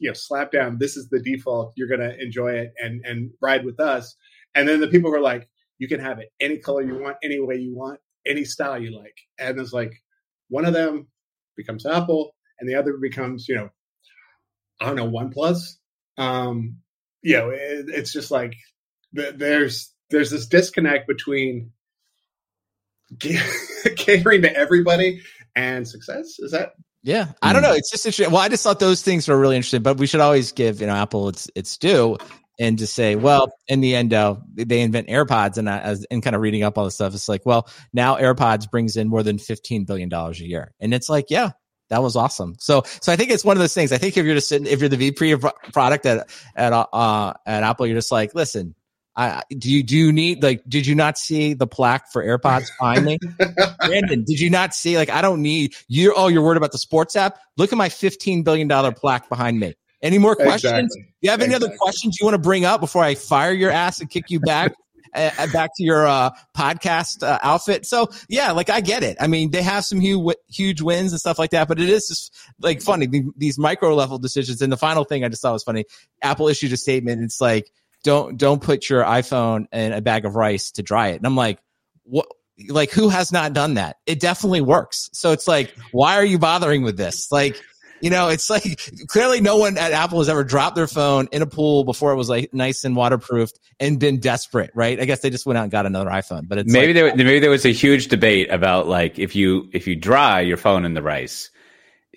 you know slap down this is the default you're to enjoy it and and ride with us and then the people who are like you can have it any color you want any way you want any style you like and it's like one of them becomes apple and the other becomes you know i don't know OnePlus um you know, it, it's just like there's there's this disconnect between (laughs) catering to everybody and success. Is that? Yeah, I don't know. It's just interesting. Well, I just thought those things were really interesting, but we should always give you know Apple its its due and just say, well, in the end, uh, they invent AirPods, and I, as and kind of reading up all the stuff, it's like, well, now AirPods brings in more than fifteen billion dollars a year, and it's like, yeah, that was awesome. So, so I think it's one of those things. I think if you're just sitting, if you're the VP of product at at uh at Apple, you're just like, listen, I do you do you need like did you not see the plaque for AirPods finally. (laughs) Brandon, did you not see like I don't need you oh you're worried about the sports app? Look at my 15 billion dollar plaque behind me. Any more questions? Exactly. You have any exactly. other questions you want to bring up before I fire your ass and kick you back uh, (laughs) back to your uh, podcast uh, outfit. So yeah, like I get it. I mean, they have some huge, huge wins and stuff like that, but it is just like funny these micro level decisions. And the final thing I just thought was funny. Apple issued a statement. It's like don't don't put your iPhone in a bag of rice to dry it. And I'm like, what? Like who has not done that? It definitely works. So it's like, why are you bothering with this? Like you know, it's like clearly no one at Apple has ever dropped their phone in a pool before it was like nice and waterproofed and been desperate, right? I guess they just went out and got another iPhone, but it's maybe like, there maybe there was a huge debate about like if you if you dry your phone in the rice,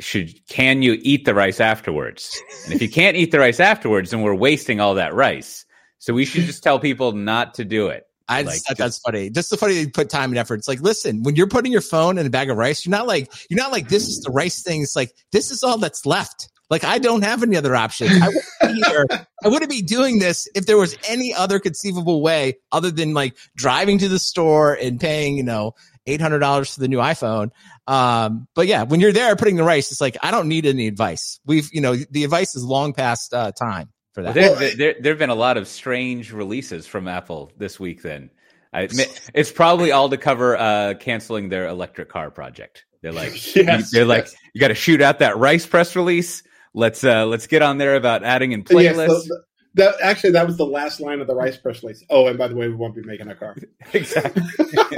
should can you eat the rice afterwards? And if you can't eat the rice afterwards, then we're wasting all that rice. So we should just tell people not to do it. I like, just, that's funny. Just the funny they put time and effort. It's like, listen, when you're putting your phone in a bag of rice, you're not like you're not like this is the rice thing. It's like this is all that's left. Like I don't have any other option. I wouldn't be here. (laughs) I wouldn't be doing this if there was any other conceivable way other than like driving to the store and paying, you know, eight hundred dollars for the new iPhone. Um, but yeah, when you're there putting the rice, it's like I don't need any advice. We've, you know, the advice is long past uh, time for that. Well, there, there, there have been a lot of strange releases from Apple this week. Then I admit, it's probably all to cover uh, canceling their electric car project. They're like, (laughs) yes, they're yes. like, you got to shoot out that Rice press release. Let's uh, let's get on there about adding in playlists. Yes, the, that actually that was the last line of the Rice press release. Oh, and by the way, we won't be making a car. (laughs) exactly. (laughs)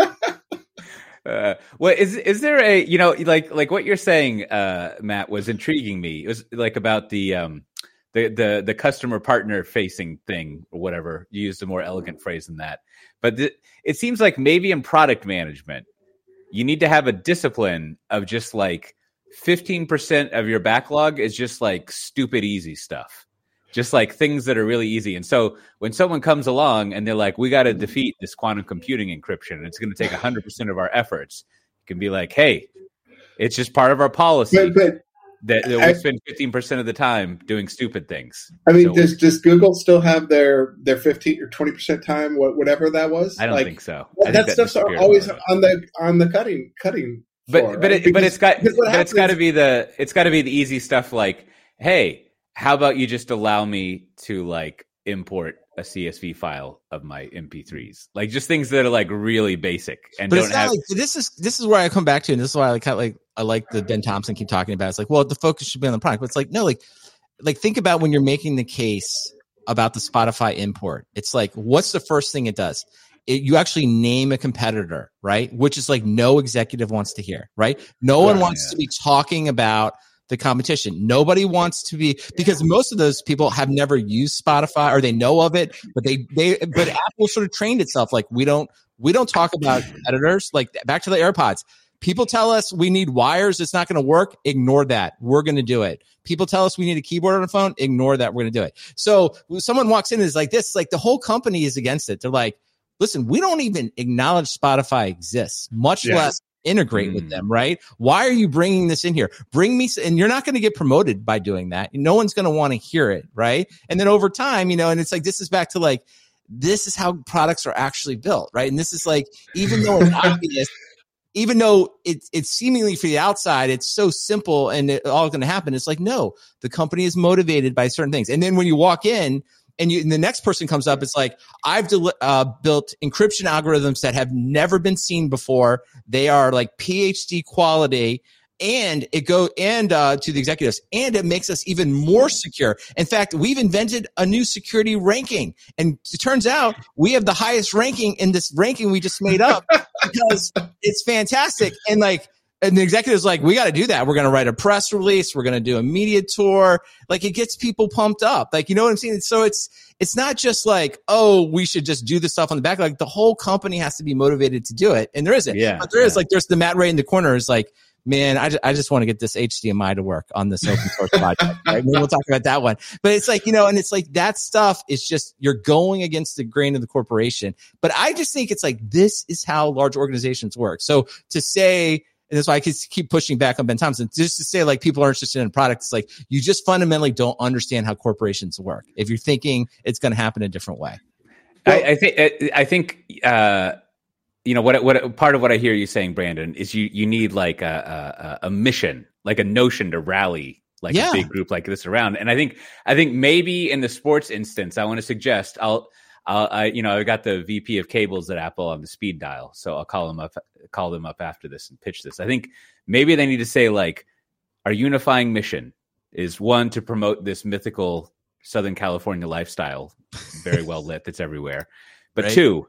Uh, well, is is there a you know like like what you're saying, uh, Matt, was intriguing me. It was like about the um, the the the customer partner facing thing or whatever. You used a more elegant mm. phrase than that, but th- it seems like maybe in product management, you need to have a discipline of just like fifteen percent of your backlog is just like stupid easy stuff. Just like things that are really easy. And so when someone comes along and they're like, we got to mm. defeat this quantum computing encryption, and it's going to take 100% of our efforts, you can be like, hey, it's just part of our policy. But, but that, that we spend 15% of the time doing stupid things. I mean, So- does does Google still have their their fifteen or twenty percent time, whatever that was? I don't Like, think so. Well, that think stuff's disappeared always on the on the cutting cutting. but floor, but right? it, but Because- it's got but it's got to be the it's got to be the easy stuff like hey how about you just allow me to like import a csv file of my mp3s like just things that are like really basic and But don't have like this is this is where I come back to, and this is why I kind of like I like the Ben Thompson keep talking about. It's like, well, the focus should be on the product, but it's like no, like like think about when you're making the case about the Spotify import. It's like, what's the first thing it does? It, you actually name a competitor, right? Which is like no executive wants to hear, right? No one Right, wants yeah. to be talking about the competition. Nobody wants to be because most of those people have never used Spotify or they know of it, but they they but Apple sort of trained itself like we don't we don't talk about editors like back to the AirPods. People tell us we need wires, it's not going to work. Ignore that. We're going to do it. People tell us we need a keyboard on a phone. Ignore that. We're going to do it. So someone walks in and is like this, like the whole company is against it. They're like, listen, we don't even acknowledge Spotify exists, much Yeah. less integrate with Mm. them, right? Why are you bringing this in here? Bring me, and you're not going to get promoted by doing that. No one's going to want to hear it, right? And then over time, you know, and it's like, this is back to like, this is how products are actually built, right? And this is like, even though it's obvious, even though it's it's seemingly for the outside, it's so simple and it all going to happen. It's like no, the company is motivated by certain things, and then when you walk in and you and the next person comes up, it's like I've del- uh, built encryption algorithms that have never been seen before. They are like PhD quality. And it go and uh, to the executives, and it makes us even more secure. In fact, we've invented a new security ranking, and it turns out we have the highest ranking in this ranking we just made up (laughs) because it's fantastic. And like, and the executive's like, we got to do that. We're going to write a press release. We're going to do a media tour. Like it gets people pumped up. Like, you know what I'm saying? So it's, it's not just like, oh, we should just do this stuff on the back. Like the whole company has to be motivated to do it. And there isn't. Yeah, But there is yeah. like, there's the Matt Ray in the corner is like, man, I just, I just want to get this HDMI to work on this open source project. Right? (laughs) Maybe we'll talk about that one. But it's like, you know, and it's like that stuff is just, you're going against the grain of the corporation. But I just think it's like, this is how large organizations work. So to say, and that's why I keep- keep pushing back on Ben Thompson, just to say like people are interested in products, like you just fundamentally don't understand how corporations work. If you're thinking it's going to happen a different way. I, I think I- I think uh, you know what what part of what I hear you saying, Brandon, is you you need like a a, a mission, like a notion to rally like Yeah. a big group like this around. And I think I think maybe in the sports instance, I want to suggest I'll. I'll, I, you know, I got the VP of cables at Apple on the speed dial, so I'll call them up, call them up after this and pitch this. I think maybe they need to say like, our unifying mission is one to promote this mythical Southern California lifestyle, very well lit, that's everywhere. (laughs) But Right. two,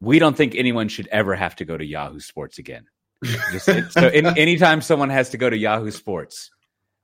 we don't think anyone should ever have to go to Yahoo Sports again. Just, so in, (laughs) anytime someone has to go to Yahoo Sports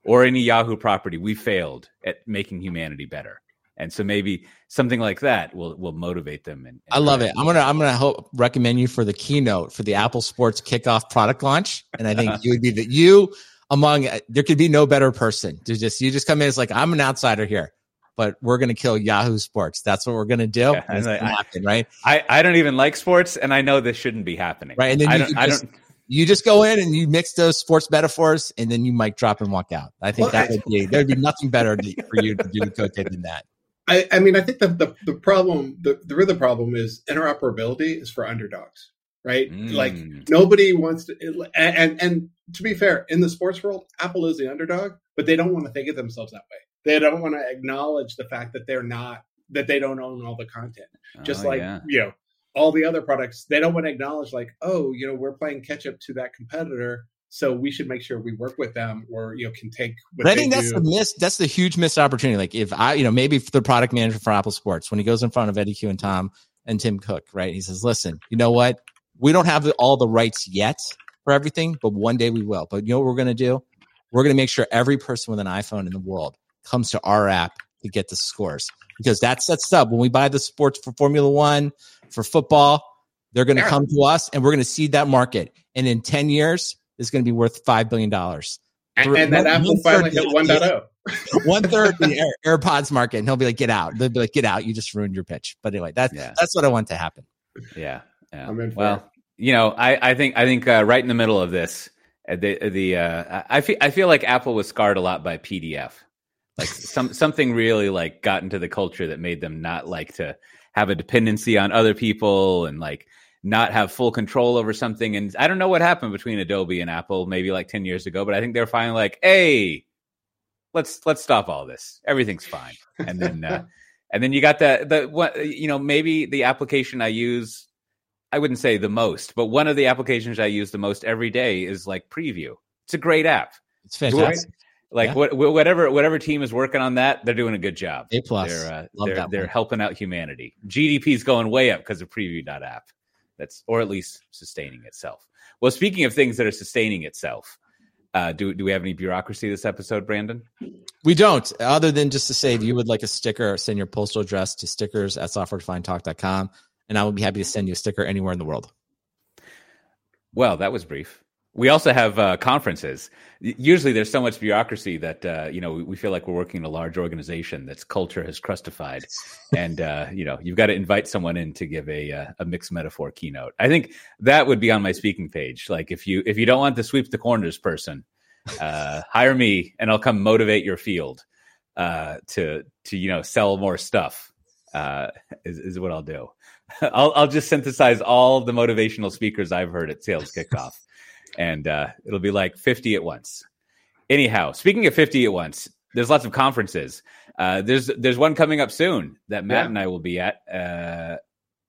or any Yahoo property, we failed at making humanity better. And so maybe something like that will will motivate them. And, and I love it. I'm gonna I'm gonna hope, recommend you for the keynote for the Apple Sports kickoff product launch, and I think you would be that you among uh, there could be no better person to just you just come in as like I'm an outsider here, but we're gonna kill Yahoo Sports. That's what we're gonna do. Yeah, and it's I- right? I, I don't even like sports, and I know this shouldn't be happening. Right, and then I you don't. could I just- don't. You just go in and you mix those sports metaphors, and then you mic drop and walk out. I think Well, that would be there'd be nothing better to, for you to do the Cote than that. I, I mean, I think the, the, the problem, the, the real problem is interoperability is for underdogs, right? Like Mm. nobody wants to, and, and and to be fair, in the sports world, Apple is the underdog, but they don't want to think of themselves that way. They don't want to acknowledge the fact that they're not, that they don't own all the content. Just Oh, like yeah. you know, all the other products, they don't want to acknowledge like, oh, you know, we're playing catch up to that competitor. So we should make sure we work with them, or you know, can take. But I think that's do. the miss. That's the huge missed opportunity. Like if I, you know, maybe for the product manager for Apple Sports, when he goes in front of Eddy Cue and Tom and Tim Cook, right? He says, "Listen, you know what? We don't have all the rights yet for everything, but one day we will. But you know what we're going to do? We're going to make sure every person with an iPhone in the world comes to our app to get the scores because that sets up when we buy the sports for Formula One, for football, they're going to come to us and we're going to seed that market. And in 10 years, it's going to be worth $5 billion. And, and that Apple finally hit 1.0. one (laughs) third the Air, AirPods market, and he'll be like, "Get out!" They'll be like, "Get out! You just ruined your pitch." But anyway, that's yeah. that's what I want to happen. Yeah, yeah. well, it. you know, I I think I think uh, right in the middle of this, uh, the the uh, I feel I feel like Apple was scarred a lot by PDF. Like (laughs) some something really like got into the culture that made them not like to have a dependency on other people and like not have full control over something. And I don't know what happened between Adobe and Apple maybe like 10 years ago, but I think they're finally like, hey, let's let's stop all this. Everything's fine. And then uh, (laughs) and then you got the the what you know, maybe the application I use I wouldn't say the most, but one of the applications I use the most every day is like Preview. It's a great app. It's fantastic. Like yeah. what, whatever whatever team is working on that, they're doing a good job. A plus. They're uh, they're, they're helping out humanity. GDP is going way up because of Preview.app that's or at least sustaining itself. Well, speaking of things that are sustaining itself, uh, do do we have any bureaucracy this episode, Brandon? We don't, other than just to say if you would like a sticker, send your postal address to stickers at softwaredefinedtalk.com, and I will be happy to send you a sticker anywhere in the world. Well, that was brief. We also have uh, conferences. Usually, there's so much bureaucracy that uh, you know we feel like we're working in a large organization that's culture has crustified, and uh, you know you've got to invite someone in to give a uh, a mixed metaphor keynote. I think that would be on my speaking page. Like if you if you don't want the sweep the corners person, uh, (laughs) hire me and I'll come motivate your field uh, to to you know sell more stuff. is is what I'll do. (laughs) I'll I'll just synthesize all the motivational speakers I've heard at sales kickoff and uh, it'll be like 50 at once. Anyhow, speaking of 50 at once, there's lots of conferences. Uh, there's there's one coming up soon that Matt yeah. and I will be at. Uh,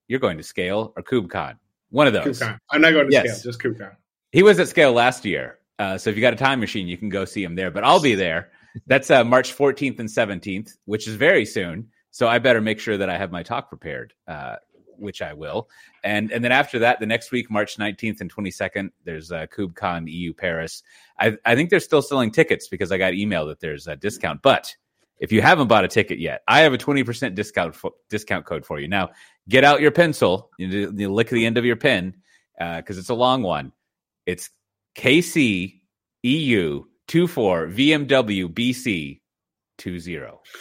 you're going to Scale or KubeCon, one of those. KubeCon. I'm not going to yes. Scale, just KubeCon. He was at Scale last year, uh, so if you got a time machine, you can go see him there. But I'll be there. That's uh, March 14th and 17th, which is very soon. So I better make sure that I have my talk prepared uh, which I will. And and then after that, the next week, March 19th and 22nd, there's uh, KubeCon EU Paris. I, I think they're still selling tickets because I got email that there's a discount. But if you haven't bought a ticket yet, I have a 20% discount fo- discount code for you. Now, get out your pencil. You, you lick the end of your pen because uh, it's a long one. It's KC EU 24 VMW BC 20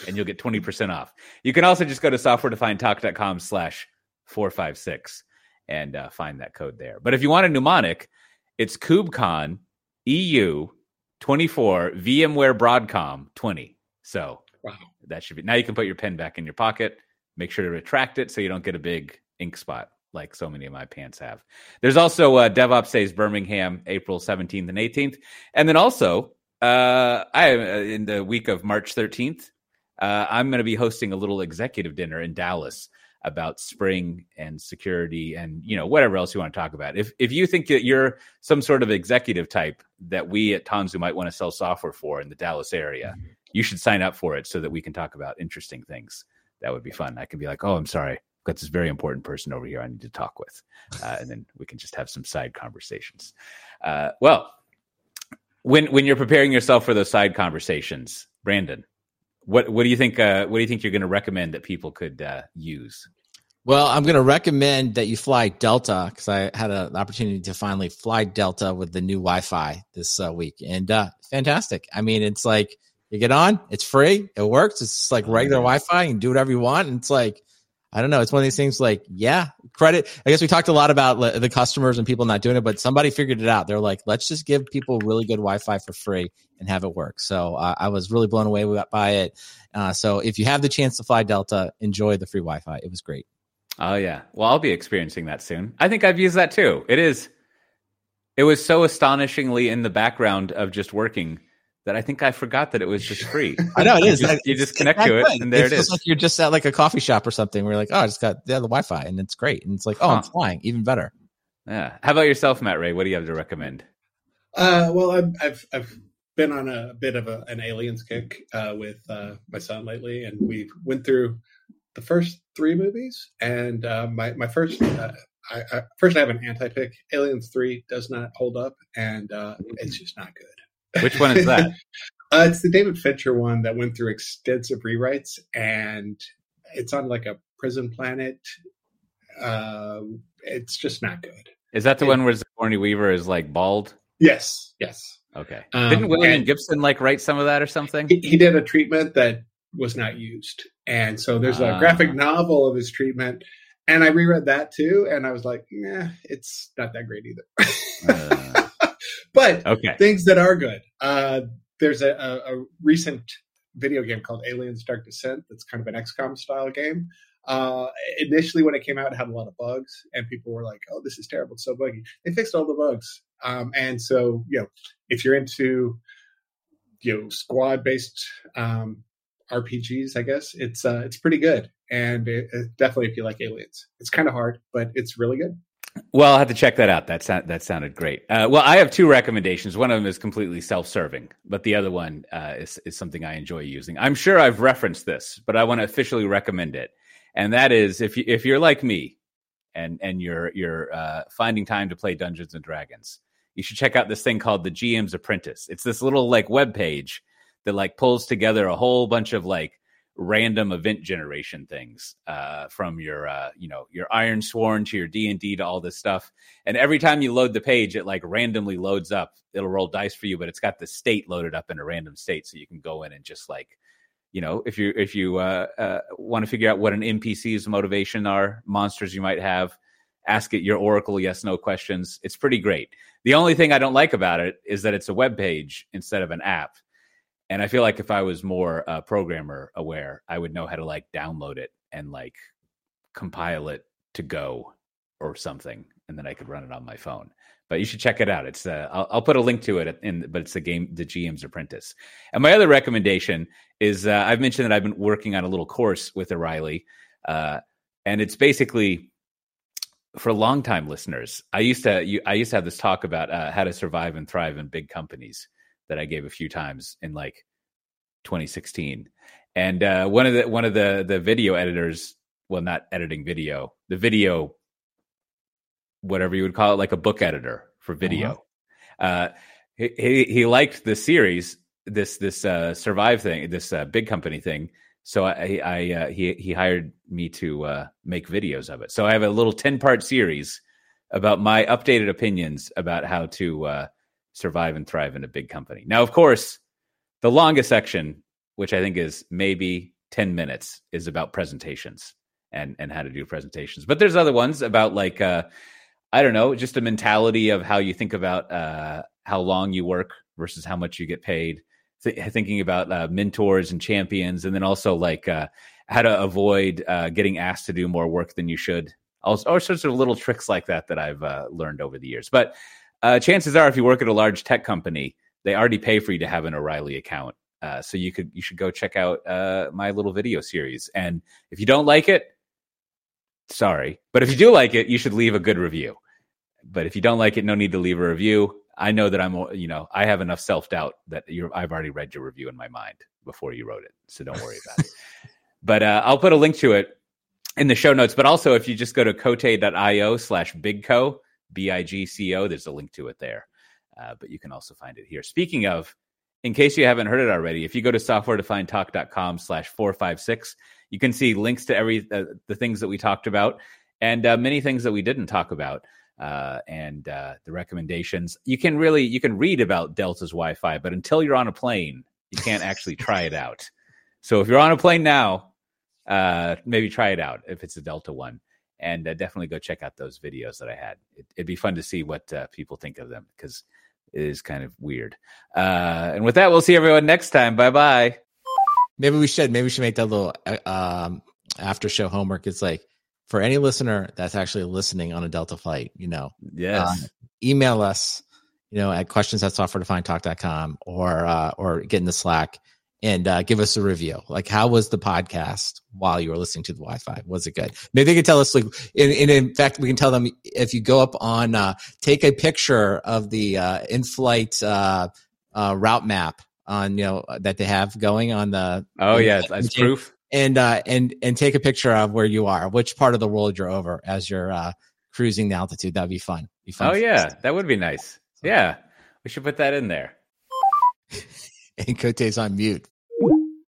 and you'll get 20% off. You can also just go to softwaredefinedtalk.com slash 456 and uh, find that code there. But if you want a mnemonic, it's KubeCon EU 24 VMware Broadcom 20. So wow. that should be now you can put your pen back in your pocket. Make sure to retract it so you don't get a big ink spot like so many of my pants have. There's also uh, DevOps Days Birmingham, April 17th and 18th. And then also, uh, I uh, in the week of March 13th, uh, I'm going to be hosting a little executive dinner in Dallas about spring and security and you know whatever else you want to talk about. If if you think that you're some sort of executive type that we at Tanzu might want to sell software for in the Dallas area, mm-hmm. you should sign up for it so that we can talk about interesting things. That would be fun. I can be like, oh, I'm sorry, I've got this very important person over here I need to talk with, uh, and then we can just have some side conversations. Uh, well, when when you're preparing yourself for those side conversations, Brandon, what what do you think? Uh, what do you think you're going to recommend that people could uh, use? Well, I'm going to recommend that you fly Delta because I had an opportunity to finally fly Delta with the new Wi-Fi this uh, week, and uh, fantastic. I mean, it's like you get on, it's free, it works. It's like regular Wi-Fi. You can do whatever you want, and it's like I don't know. It's one of these things like, yeah, credit. I guess we talked a lot about the customers and people not doing it, but somebody figured it out. They're like, let's just give people really good Wi-Fi for free and have it work. So uh, I was really blown away by it. Uh, so if you have the chance to fly Delta, enjoy the free Wi-Fi. It was great. Oh yeah. Well, I'll be experiencing that soon. I think I've used that too. It is. It was so astonishingly in the background of just working that I think I forgot that it was just free. (laughs) I know it is. You just, you just connect to it, and there it, it is. Like you're just at like a coffee shop or something. We're like, oh, I just got yeah, the Wi-Fi, and it's great. And it's like, oh, huh. I'm flying, even better. Yeah. How about yourself, Matt Ray? What do you have to recommend? Uh, well, I've, I've, I've been on a bit of a, an aliens kick uh, with uh, my son lately, and we went through the first three movies. And uh, my my first uh, I, I, first I have an anti pick. Aliens three does not hold up, and uh, it's just not good. Which one is that? (laughs) Uh, it's the David Fincher one that went through extensive rewrites, and it's on like a prison planet. Uh, it's just not good. Is that the It- one where Sigourney Weaver is like bald? Yes, yes. Okay. Um, Didn't William and- Gibson like write some of that or something? He, he did a treatment that was not used, and so there's a Ah. graphic novel of his treatment. And I reread that too, and I was like, "Nah, it's not that great either." Uh, but okay. things that are good. Uh, there's a, a, a recent video game called Aliens Dark Descent that's kind of an XCOM style game. Uh, initially, when it came out, it had a lot of bugs, and people were like, "Oh, this is terrible! It's so buggy." They fixed all the bugs, um, and so you know, if you're into you know squad based um, RPGs, I guess it's uh, it's pretty good, and it, it- definitely if you like aliens, it's kind of hard, but it's really good. Well, I'll have to check that out. That sound, that sounded great. Uh, well, I have two recommendations. One of them is completely self-serving, but the other one uh, is is something I enjoy using. I'm sure I've referenced this, but I want to officially recommend it. And that is if you if you're like me, and and you're you're uh, finding time to play Dungeons and Dragons, you should check out this thing called the GM's Apprentice. It's this little like web page that like pulls together a whole bunch of like random event generation things uh, from your uh, you know your Ironsworn to your D and D to all this stuff. And every time you load the page, it like randomly loads up. It'll roll dice for you, but it's got the state loaded up in a random state, so you can go in and just like you know if you if you uh, uh, want to figure out what an NPC's motivation are, monsters you might have. Ask it your Oracle yes no questions. It's pretty great. The only thing I don't like about it is that it's a web page instead of an app. And I feel like if I was more uh, programmer aware, I would know how to like download it and like compile it to go or something, and then I could run it on my phone. But you should check it out. It's uh, I'll, I'll put a link to it in, but it's the game, the GM's Apprentice. And my other recommendation is uh, I've mentioned that I've been working on a little course with O'Reilly, uh, and it's basically for longtime listeners. I used to you, I used to have this talk about uh, how to survive and thrive in big companies that I gave a few times in like 2016. And uh, one of the one of the the video editors, well, not editing video, the video, whatever you would call it, like a book editor for video. uh he, he he liked the series, this this uh, survive thing, this uh, big company thing. So I, I uh, he he hired me to uh, make videos of it. So I have a little ten part series about my updated opinions about how to uh, survive and thrive in a big company. Now, of course, the longest section, which I think is maybe 10 minutes, is about presentations and and how to do presentations. But there's other ones about like uh I don't know, just a mentality of how you think about uh how long you work versus how much you get paid. Th- thinking about uh, mentors and champions, and then also like uh, how to avoid uh, getting asked to do more work than you should. All, all sorts of little tricks like that that I've uh, learned over the years. But uh, chances are, if you work at a large tech company, they already pay for you to have an O'Reilly account. Uh, so you could you should go check out uh, my little video series. And if you don't like it, sorry, but if you do like it, you should leave a good review. But if you don't like it, no need to leave a review. I know that I'm you know I have enough self doubt that you're I've already read your review in my mind before you wrote it, so don't worry about it. (laughs) But uh, I'll put a link to it in the show notes. But also, if you just go to cote.io slash bigco, B I G C O, there's a link to it there. Uh, but you can also find it here. Speaking of, in case you haven't heard it already, if you go to softwaredefinedtalk.com slash 456, you can see links to every uh, the things that we talked about and uh, many things that we didn't talk about uh, and uh, the recommendations. You can really you can read about Delta's Wi-Fi, but until you're on a plane, you can't actually try it out. So if you're on a plane now, uh, maybe try it out if it's a Delta one, and uh, definitely go check out those videos that I had. It, it'd be fun to see what uh, people think of them because it is kind of weird. Uh, and with that, we'll see everyone next time. Bye bye. Maybe we should. Maybe we should make that little uh, um, after show homework. It's like for any listener that's actually listening on a Delta flight, you know, Yes. uh, email us, you know, at questions at softwaredefinedtalk.com or, uh, or get in the Slack and uh, give us a review. Like, how was the podcast while you were listening to the Wi-Fi? Was it good? Maybe they can tell us. Like, in, in, in fact, we can tell them if you go up on, uh, take a picture of the uh, in-flight uh, uh, route map on you know that they have going on the Oh yeah, as proof. and uh, and and take a picture of where you are, which part of the world you're over as you're uh, cruising the altitude. That'd be fun. Be fun Oh for us. yeah, that would be nice. Yeah, we should put that in there. (laughs) and Cote's on mute.